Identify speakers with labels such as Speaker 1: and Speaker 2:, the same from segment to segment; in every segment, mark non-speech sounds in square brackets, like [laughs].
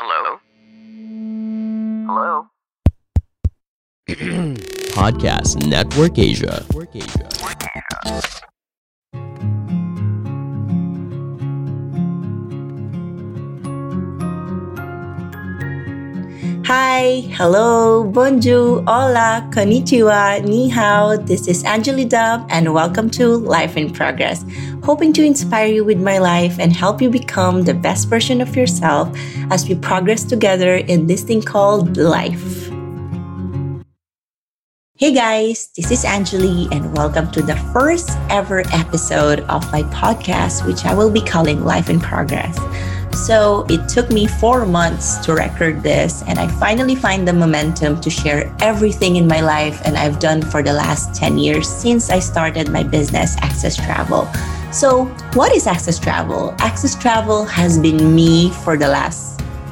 Speaker 1: Hello? Hello? [clears throat]
Speaker 2: Podcast Network Asia.
Speaker 3: Hi, hello, bonjour, hola, konnichiwa, ni hao. This is Angeli Dub, and welcome to Life in Progress. Hoping to inspire you with my life and help you become the best version of yourself as we progress together in this thing called life. Hey guys, this is Angeli, and welcome to the first ever episode of my podcast, which I will be calling Life in Progress. So it took me four months to record this, and I finally find the momentum to share everything in my life and I've done for the last 10 years since I started my business, Access Travel. So, what is Access Travel? Access Travel has been me for the last,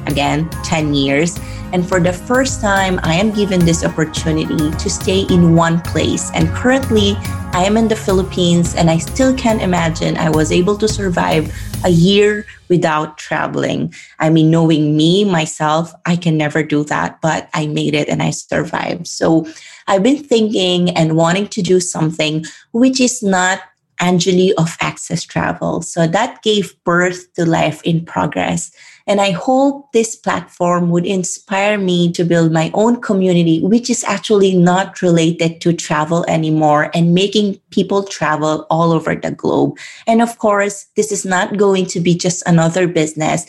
Speaker 3: again, 10 years. And for the first time, I am given this opportunity to stay in one place. And currently, I am in the Philippines, and I still can't imagine I was able to survive a year without traveling. I mean, knowing me, myself, I can never do that, but I made it and I survived. So I've been thinking and wanting to do something which is not Angeli of Access Travel. So that gave birth to Life in Progress. And I hope this platform would inspire me to build my own community, which is actually not related to travel anymore and making people travel all over the globe. And of course, this is not going to be just another business.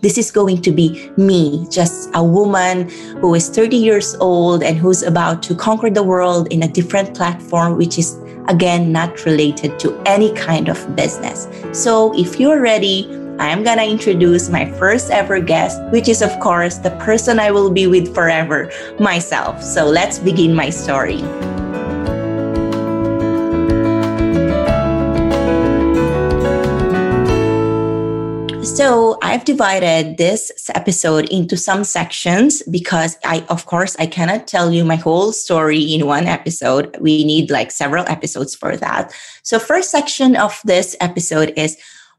Speaker 3: This is going to be me, just a woman who is 30 years old and who's about to conquer the world in a different platform, which is again not related to any kind of business. So if you're ready, I'm gonna introduce my first ever guest, which is, of course, the person I will be with forever, myself. So let's begin my story. So I've divided this episode into some sections because I, of course, I cannot tell you my whole story in one episode. We need like several episodes for that. So first section of this episode is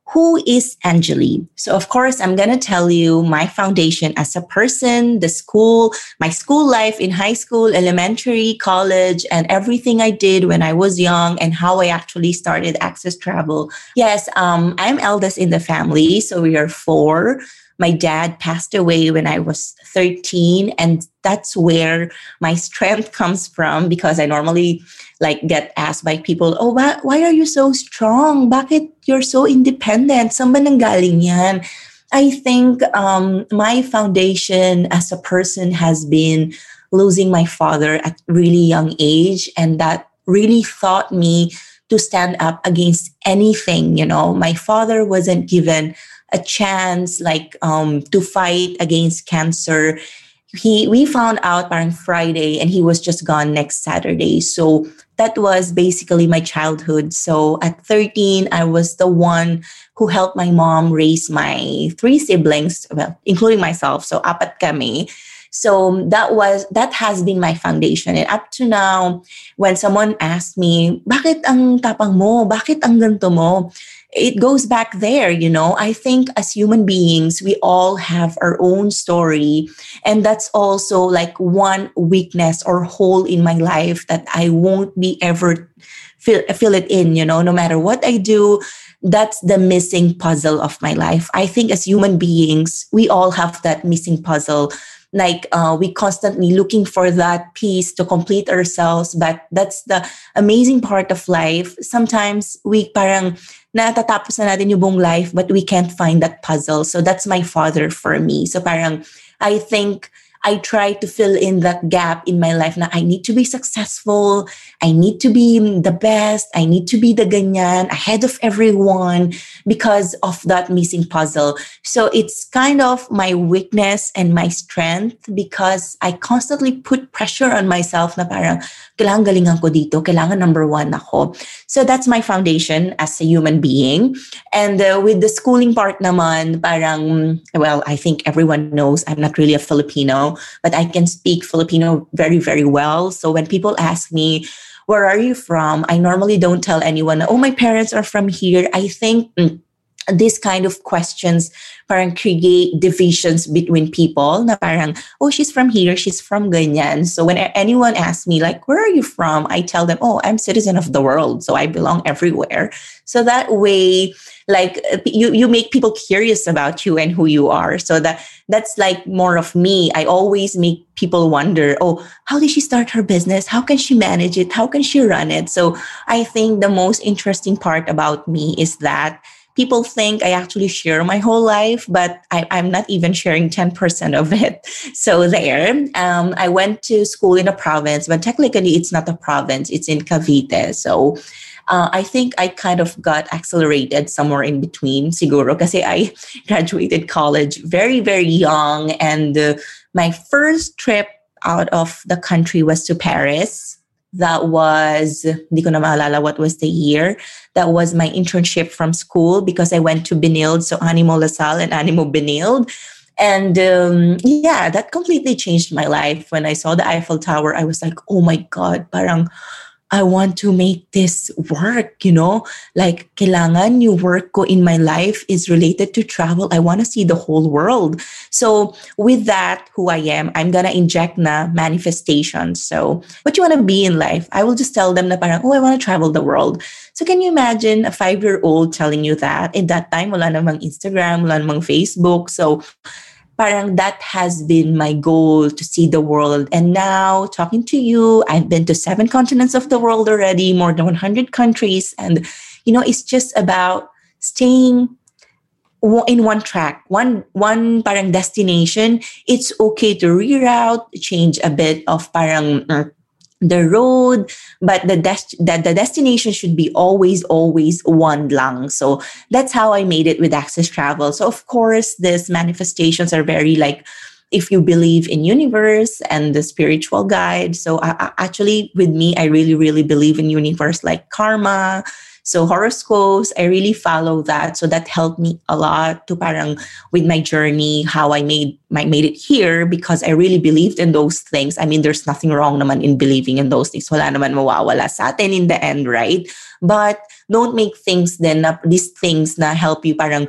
Speaker 3: who is Angeli? So, of course, I'm going to tell you my foundation as a person, the school, my school life in high school, elementary, college, and everything I did when I was young and how I actually started Access Travel. Yes, um, I'm eldest in the family. So, we are four. My dad passed away when I was 13, and that's where my strength comes from because I normally like get asked by people, oh, why, why are you so strong? Bakit you're so independent? Saan ba nanggaling yan? I think um, my foundation as a person has been losing my father at really young age, and that really taught me to stand up against anything. You know, my father wasn't given a chance like um, to fight against cancer he we found out on Friday and he was just gone next Saturday. So that was basically my childhood. So at 13, I was the one who helped my mom raise my three siblings, well, including myself. So apat kami. So that was that has been my foundation. And up to now, when someone asks me, bakit ang tapang mo? Bakit ang ganto mo? It goes back there, you know. I think as human beings, we all have our own story. And that's also like one weakness or hole in my life that I won't be ever fill, fill it in, you know, no matter what I do. That's the missing puzzle of my life. I think as human beings, we all have that missing puzzle like uh, we constantly looking for that piece to complete ourselves but that's the amazing part of life sometimes we parang natatapos na natin yung buong life, but we can't find that puzzle. So that's my father for me. So parang, I think I try to fill in that gap in my life na I need to be successful. I need to be the best. I need to be the ganyan ahead of everyone because of that missing puzzle. So it's kind of my weakness and my strength because I constantly put pressure on myself na parang kailangan galingan ko dito, kailangan number one ako. So that's my foundation as a human being. And uh, with the schooling part naman, parang, well, I think everyone knows I'm not really a Filipino, but I can speak Filipino very, very well. So when people ask me, where are you from? I normally don't tell anyone, oh, my parents are from here. I think mm, this kind of questions parang create divisions between people na parang, oh, she's from here, she's from ganyan. So when anyone asks me like, where are you from? I tell them, oh, I'm citizen of the world. So I belong everywhere. So that way, like uh, you, you make people curious about you and who you are. So that that's like more of me. I always make people wonder, oh, how did she start her business? How can she manage it? How can she run it? So I think the most interesting part about me is that people think I actually share my whole life, but I, am not even sharing 10% of it. [laughs] So there, um, I went to school in a province, but technically it's not a province, it's in Cavite. So uh, I think I kind of got accelerated somewhere in between, siguro, kasi I [laughs] graduated college very, very young. And uh, my first trip out of the country was to Paris that was what was the year that was my internship from school because I went to Benilde so Animo La Salle and Animo Benilde. And um, yeah that completely changed my life. When I saw the Eiffel Tower I was like oh my god parang I want to make this work, you know? Like, kailangan yung work ko in my life is related to travel. I want to see the whole world. So, with that, who I am, I'm gonna inject na manifestation. So, what you want to be in life? I will just tell them na parang, oh, I want to travel the world. So, can you imagine a five-year-old telling you that? In that time, wala namang Instagram, wala namang Facebook. So, parang that has been my goal to see the world. And now, talking to you, I've been to seven continents of the world already, more than 100 countries. And, you know, it's just about staying in one track, one one parang destination. It's okay to reroute, change a bit of parang uh, the road but the des- that the destination should be always always one lang. So that's how i made it with access travel. So of course these manifestations are very like if you believe in universe and the spiritual guide. So I, I, actually with me i really really believe in universe like karma so horoscopes, I really follow that. So that helped me a lot to parang with my journey, how I made my made it here because I really believed in those things. I mean, there's nothing wrong naman in believing in those things. Wala naman mawawala sa atin in the end, right? But don't make things then na, these things na help you parang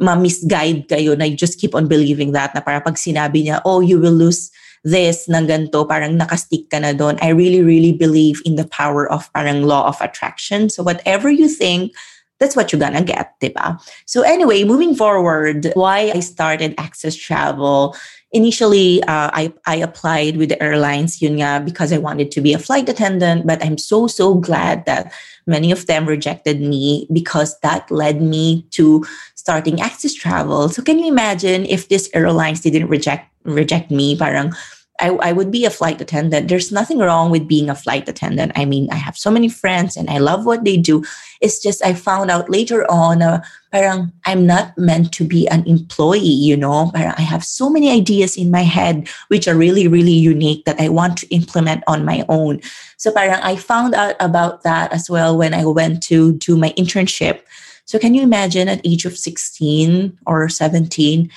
Speaker 3: ma-misguide kayo na you just keep on believing that na para pag sinabi niya, oh, you will lose this ng ganito, parang nakastick ka na doon. I really, really believe in the power of parang law of attraction. So whatever you think, that's what you're gonna get, diba? So anyway, moving forward, why I started Access Travel. Initially, uh, I, I applied with the airlines, yun because I wanted to be a flight attendant, but I'm so, so glad that many of them rejected me because that led me to starting Access Travel. So can you imagine if these airlines didn't reject reject me, parang I, I would be a flight attendant. There's nothing wrong with being a flight attendant. I mean, I have so many friends and I love what they do. It's just I found out later on, uh, parang I'm not meant to be an employee, you know. Parang I have so many ideas in my head which are really, really unique that I want to implement on my own. So parang I found out about that as well when I went to do my internship. So can you imagine at age of 16 or 17,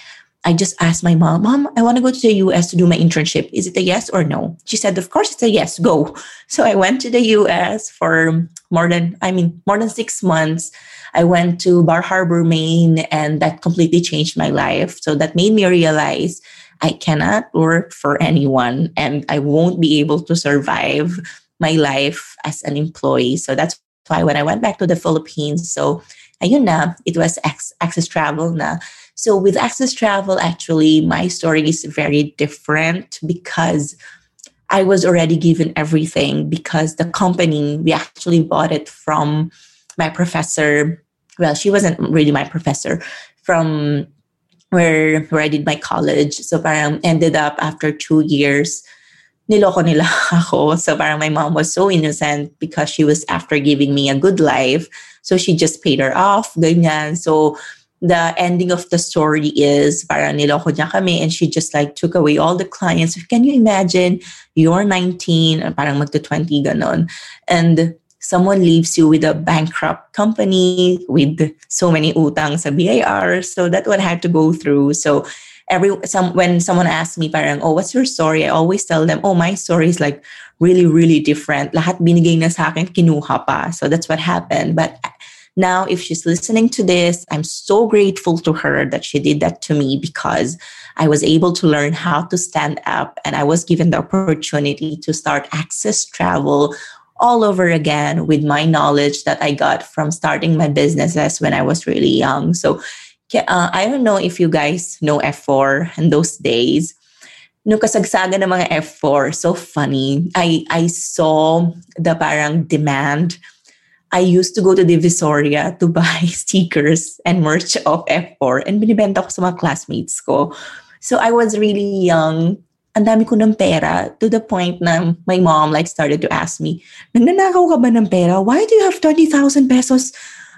Speaker 3: I just asked my mom, Mom, I want to go to the US to do my internship. Is it a yes or no? She said, Of course it's a yes, go. [laughs] So I went to the US for more than, I mean, more than six months. I went to Bar Harbor, Maine, and that completely changed my life. So that made me realize I cannot work for anyone and I won't be able to survive my life as an employee. So that's why when I went back to the Philippines, so ayun na, it was access travel na so with Access Travel, actually, my story is very different because I was already given everything because the company, we actually bought it from my professor. Well, she wasn't really my professor, from where where I did my college. So parang ended up after two years, niloko nila [laughs] ako. So parang my mom was so innocent because she was after giving me a good life. So she just paid her off, ganyan. So the ending of the story is parang niloko niya kami and she just like took away all the clients. Can you imagine? You're 19, parang magto 20 ganon. And someone leaves you with a bankrupt company with so many utang sa BIR. So that's what I had to go through. So every some when someone asks me parang, oh, what's your story? I always tell them, oh, my story is like really, really different. Lahat binigay na sa akin, kinuha pa. So that's what happened. But now, if she's listening to this, I'm so grateful to her that she did that to me because I was able to learn how to stand up and I was given the opportunity to start access travel all over again with my knowledge that I got from starting my businesses when I was really young. So uh, I don't know if you guys know F4 in those days. No kasagsaga ng mga F4, so funny. I, I saw the parang demand. I used to go to Divisoria to buy [laughs] stickers and merch of F4 and binibenta ko sa mga classmates ko. So I was really young ang dami ko ng pera to the point na my mom like started to ask me, nagnanakaw ka ba ng pera? Why do you have 20,000 pesos?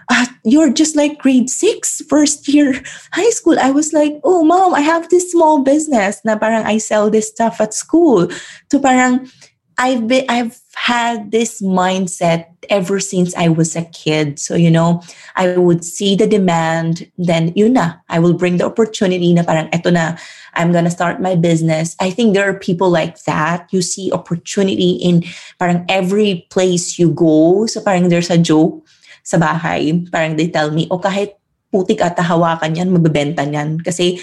Speaker 3: Uh, you're just like grade six, first year [laughs] high school. I was like, oh, mom, I have this small business na parang I sell this stuff at school. So parang I've been, I've had this mindset ever since I was a kid. So, you know, I would see the demand, then yun na, I will bring the opportunity na parang eto na, I'm to start my business. I think there are people like that. You see opportunity in parang every place you go. So parang there's a joke sa bahay. Parang they tell me, o oh, kahit putik at hawakan yan, mabebenta niyan. Kasi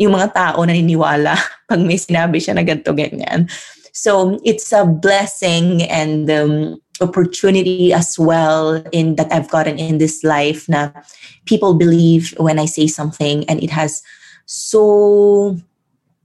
Speaker 3: yung mga tao naniniwala [laughs] pag may sinabi siya na ganito, ganyan. So it's a blessing and um, opportunity as well in that I've gotten in this life. Now, people believe when I say something, and it has so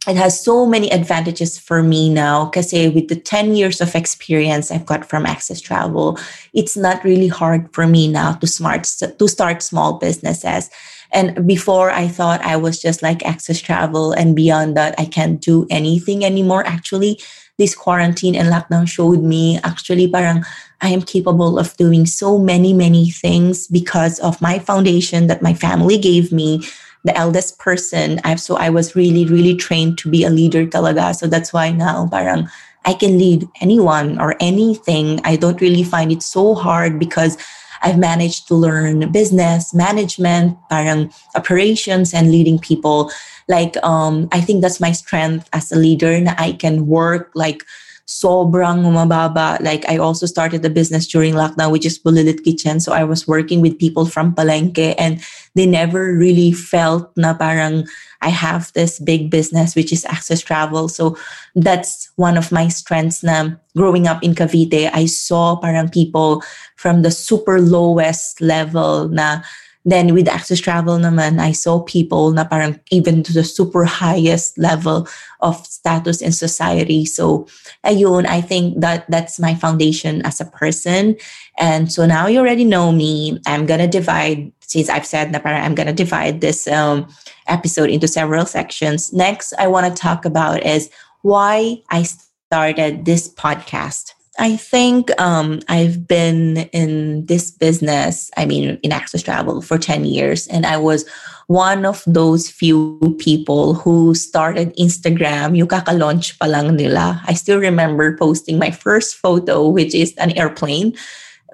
Speaker 3: it has so many advantages for me now because with the 10 years of experience I've got from Access Travel, it's not really hard for me now to smart to start small businesses. And before I thought I was just like Access Travel and beyond that I can't do anything anymore. Actually, this quarantine and lockdown showed me actually parang I am capable of doing so many, many things because of my foundation that my family gave me, the eldest person. I've so I was really, really trained to be a leader talaga. So that's why now parang I can lead anyone or anything. I don't really find it so hard because I've managed to learn business, management, parang operations and leading people like um i think that's my strength as a leader na i can work like sobrang mababa. Like I also started a business during lockdown, which is Bulilit Kitchen. So I was working with people from Palenque and they never really felt na parang I have this big business, which is access travel. So that's one of my strengths na growing up in Cavite, I saw parang people from the super lowest level na then with access travel naman, I saw people na parang even to the super highest level of status in society. So ayun, I think that that's my foundation as a person. And so now you already know me. I'm gonna divide, since I've said na parang I'm gonna divide this um, episode into several sections. Next, I want to talk about is why I started this podcast. I think um, I've been in this business, I mean, in access travel for 10 years. And I was one of those few people who started Instagram. Yung kaka-launch pa nila. I still remember posting my first photo, which is an airplane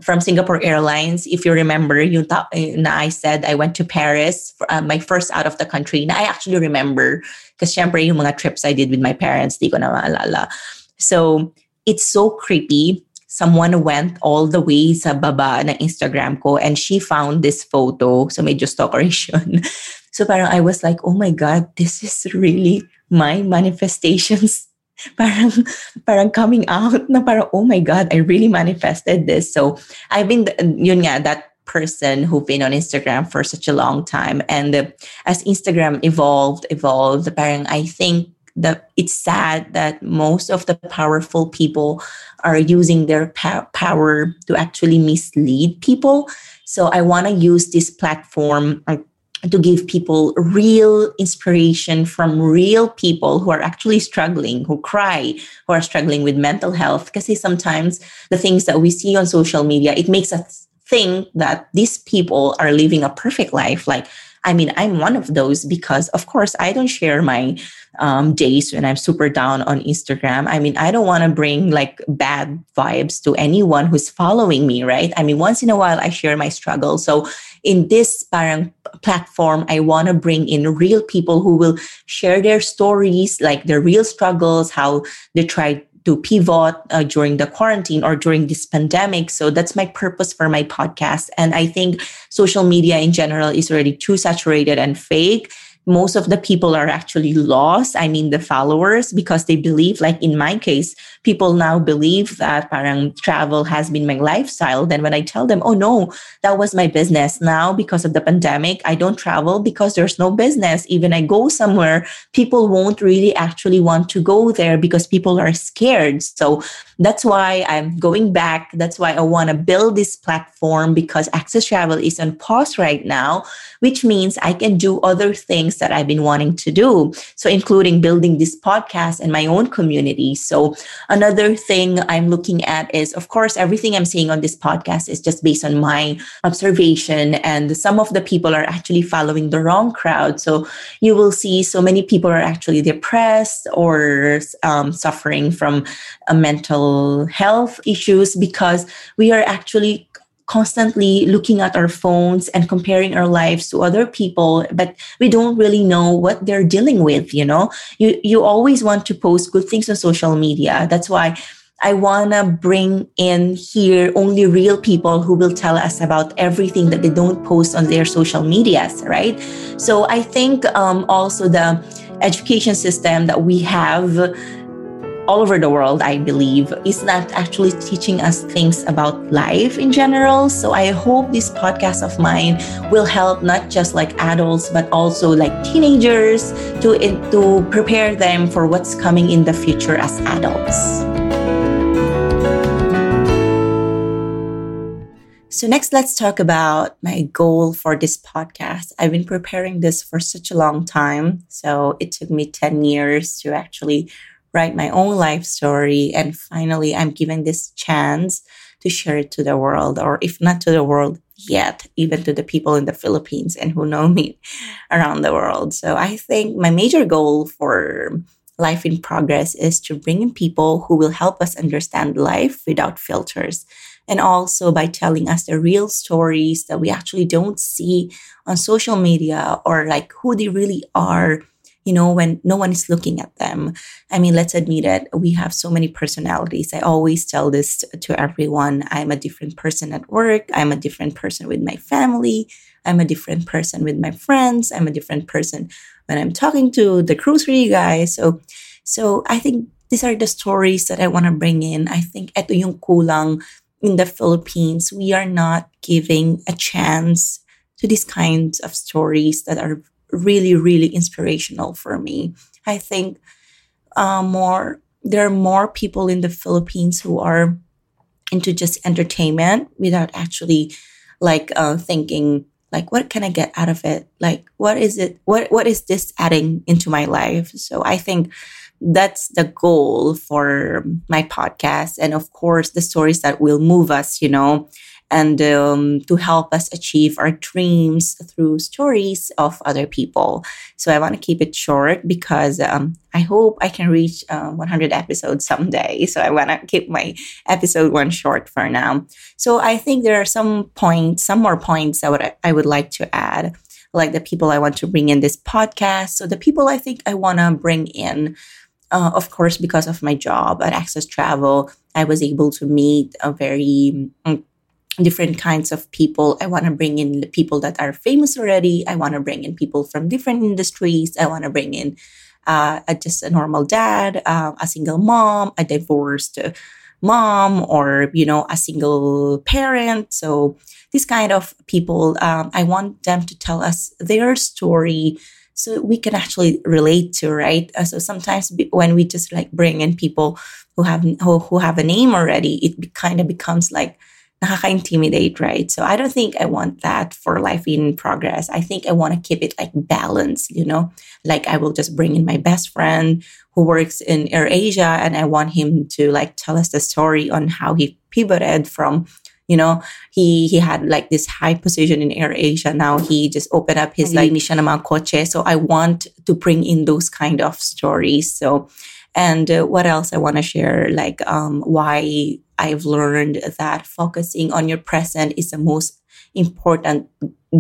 Speaker 3: from Singapore Airlines. If you remember, yung ta- na I said I went to Paris, for, uh, my first out of the country. Na I actually remember because syempre yung mga trips I did with my parents, di ko na maalala. So, it's so creepy. Someone went all the way sa baba ng Instagram ko and she found this photo. So medyo stalkeration. [laughs] So parang I was like, oh my God, this is really my manifestations. [laughs] parang, parang coming out na parang, oh my God, I really manifested this. So I've been, yun nga, that person who've been on Instagram for such a long time. And uh, as Instagram evolved, evolved, parang I think that it's sad that most of the powerful people are using their power to actually mislead people. So I want to use this platform uh, to give people real inspiration from real people who are actually struggling, who cry, who are struggling with mental health. Because sometimes the things that we see on social media, it makes us think that these people are living a perfect life. Like, I mean, I'm one of those because, of course, I don't share my um, days when I'm super down on Instagram. I mean, I don't want to bring like bad vibes to anyone who's following me, right? I mean, once in a while, I share my struggle. So in this parang platform, I want to bring in real people who will share their stories, like their real struggles, how they try to pivot uh, during the quarantine or during this pandemic. So that's my purpose for my podcast. And I think social media in general is already too saturated and fake most of the people are actually lost. I mean, the followers, because they believe, like in my case, people now believe that parang travel has been my lifestyle. Then when I tell them, oh no, that was my business. Now, because of the pandemic, I don't travel because there's no business. Even I go somewhere, people won't really actually want to go there because people are scared. So that's why I'm going back. That's why I want to build this platform because Access Travel is on pause right now, which means I can do other things that I've been wanting to do. So, including building this podcast and my own community. So, another thing I'm looking at is, of course, everything I'm saying on this podcast is just based on my observation. And some of the people are actually following the wrong crowd. So, you will see so many people are actually depressed or um, suffering from a mental health issues because we are actually constantly looking at our phones and comparing our lives to other people but we don't really know what they're dealing with you know you you always want to post good things on social media that's why I want to bring in here only real people who will tell us about everything that they don't post on their social medias, right? So I think um, also the education system that we have all over the world, I believe, is not actually teaching us things about life in general. So I hope this podcast of mine will help not just like adults, but also like teenagers to, to prepare them for what's coming in the future as adults. So, next, let's talk about my goal for this podcast. I've been preparing this for such a long time. So, it took me 10 years to actually write my own life story. And finally, I'm given this chance to share it to the world, or if not to the world yet, even to the people in the Philippines and who know [laughs] me around the world. So I think my major goal for Life in Progress is to bring in people who will help us understand life without filters. And also by telling us the real stories that we actually don't see on social media or like who they really are you know, when no one is looking at them. I mean, let's admit it, we have so many personalities. I always tell this to everyone I'm a different person at work, I'm a different person with my family, I'm a different person with my friends, I'm a different person when I'm talking to the grocery guy. So, so I think these are the stories that I want to bring in. I think eto yung kulang in the Philippines. We are not giving a chance to these kinds of stories that are really, really inspirational for me. I think uh, more there are more people in the Philippines who are into just entertainment without actually like uh, thinking like what can I get out of it? Like what is it? What what is this adding into my life? So I think that's the goal for my podcast, and of course the stories that will move us. You know, and um, to help us achieve our dreams through stories of other people. So I want to keep it short because um, I hope I can reach uh, 100 episodes someday. So I want to keep my episode one short for now. So I think there are some points, some more points that would, I would like to add, like the people I want to bring in this podcast. So the people I think I want to bring in. Uh, of course, because of my job at Access Travel, I was able to meet a very mm, different kinds of people. I want to bring in people that are famous already. I want to bring in people from different industries. I want to bring in uh, a, just a normal dad, uh, a single mom, a divorced mom, or you know, a single parent. So these kind of people, um, I want them to tell us their story. So we can actually relate to, right? Uh, so sometimes when we just like bring in people who have who, who have a name already, it be, kind of becomes like nakaka-intimidate, right? So I don't think I want that for life in progress. I think I want to keep it like balanced, you know, like I will just bring in my best friend who works in Air Asia and I want him to like tell us the story on how he pivoted from you know he he had like this high position in air asia. Now he just opened up his like nisha naman coche. So i want to bring in those kind of stories. So and uh, what else i want to share like um why i've learned that focusing on your present is the most important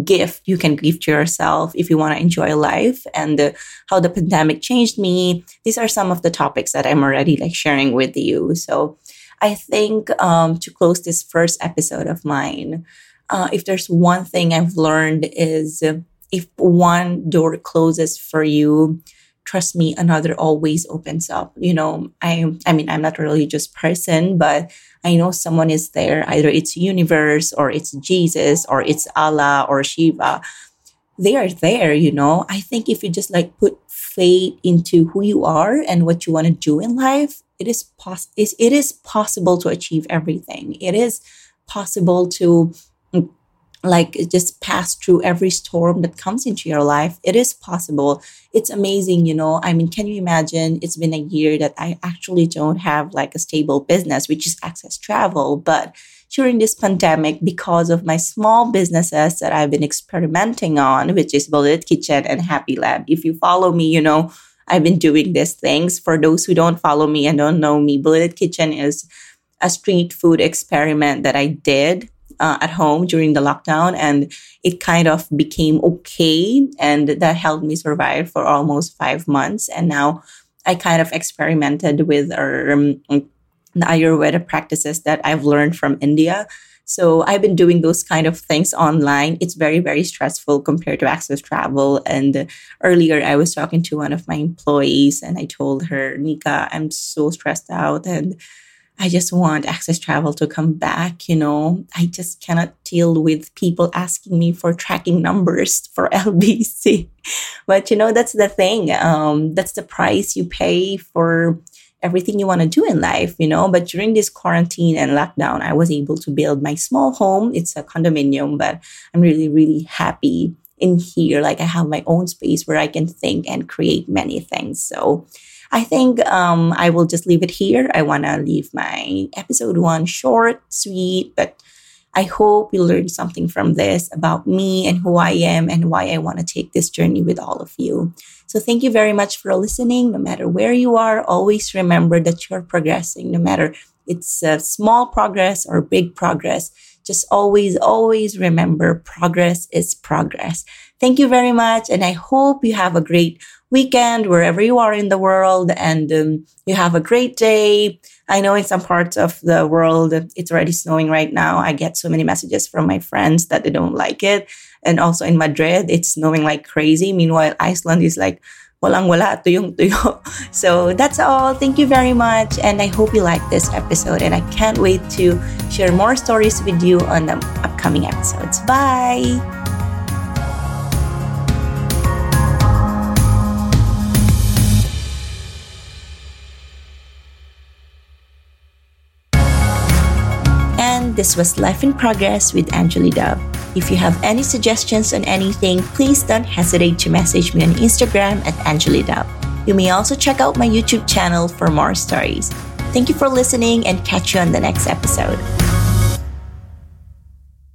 Speaker 3: gift you can give to yourself if you want to enjoy life. And uh, how the pandemic changed me these are some of the topics that i'm already like sharing with you. So I think um, to close this first episode of mine, uh, if there's one thing I've learned is if one door closes for you, trust me, another always opens up. You know, I I mean, I'm not a religious person, but I know someone is there. Either it's universe or it's Jesus or it's Allah or Shiva. They are there, you know. I think if you just like put faith into who you are and what you want to do in life, it is pos- it is possible to achieve everything. It is possible to like just pass through every storm that comes into your life. It is possible. It's amazing, you know. I mean, can you imagine? It's been a year that I actually don't have like a stable business, which is access travel, but during this pandemic because of my small businesses that I've been experimenting on, which is Bullet Kitchen and Happy Lab. If you follow me, you know, I've been doing these things. For those who don't follow me and don't know me, Bullet Kitchen is a street food experiment that I did uh, at home during the lockdown, and it kind of became okay, and that helped me survive for almost five months. And now I kind of experimented with um, the Ayurveda practices that I've learned from India. So I've been doing those kind of things online. It's very, very stressful compared to access travel. And earlier I was talking to one of my employees and I told her, Nika, I'm so stressed out and I just want access travel to come back. You know, I just cannot deal with people asking me for tracking numbers for [laughs] LBC. but you know, that's the thing. Um, that's the price you pay for everything you want to do in life, you know. But during this quarantine and lockdown, I was able to build my small home. It's a condominium, but I'm really, really happy in here. Like I have my own space where I can think and create many things. So I think um, I will just leave it here. I want to leave my episode one short, sweet, but I hope you learned something from this about me and who I am and why I want to take this journey with all of you. So thank you very much for listening. No matter where you are, always remember that you're progressing, no matter it's a small progress or big progress. Just always, always remember progress is progress. Thank you very much. And I hope you have a great weekend wherever you are in the world and um, you have a great day. I know in some parts of the world it's already snowing right now. I get so many messages from my friends that they don't like it. And also in Madrid, it's snowing like crazy. Meanwhile, Iceland is like walang wala, tuyo. [laughs] So that's all. Thank you very much. And I hope you like this episode. And I can't wait to share more stories with you on the upcoming episodes. Bye. This was Life in Progress with Angeli Dub. If you have any suggestions on anything, please don't hesitate to message me on Instagram at Angeli Dub. You may also check out my YouTube channel for more stories. Thank you for listening and catch you on the next episode.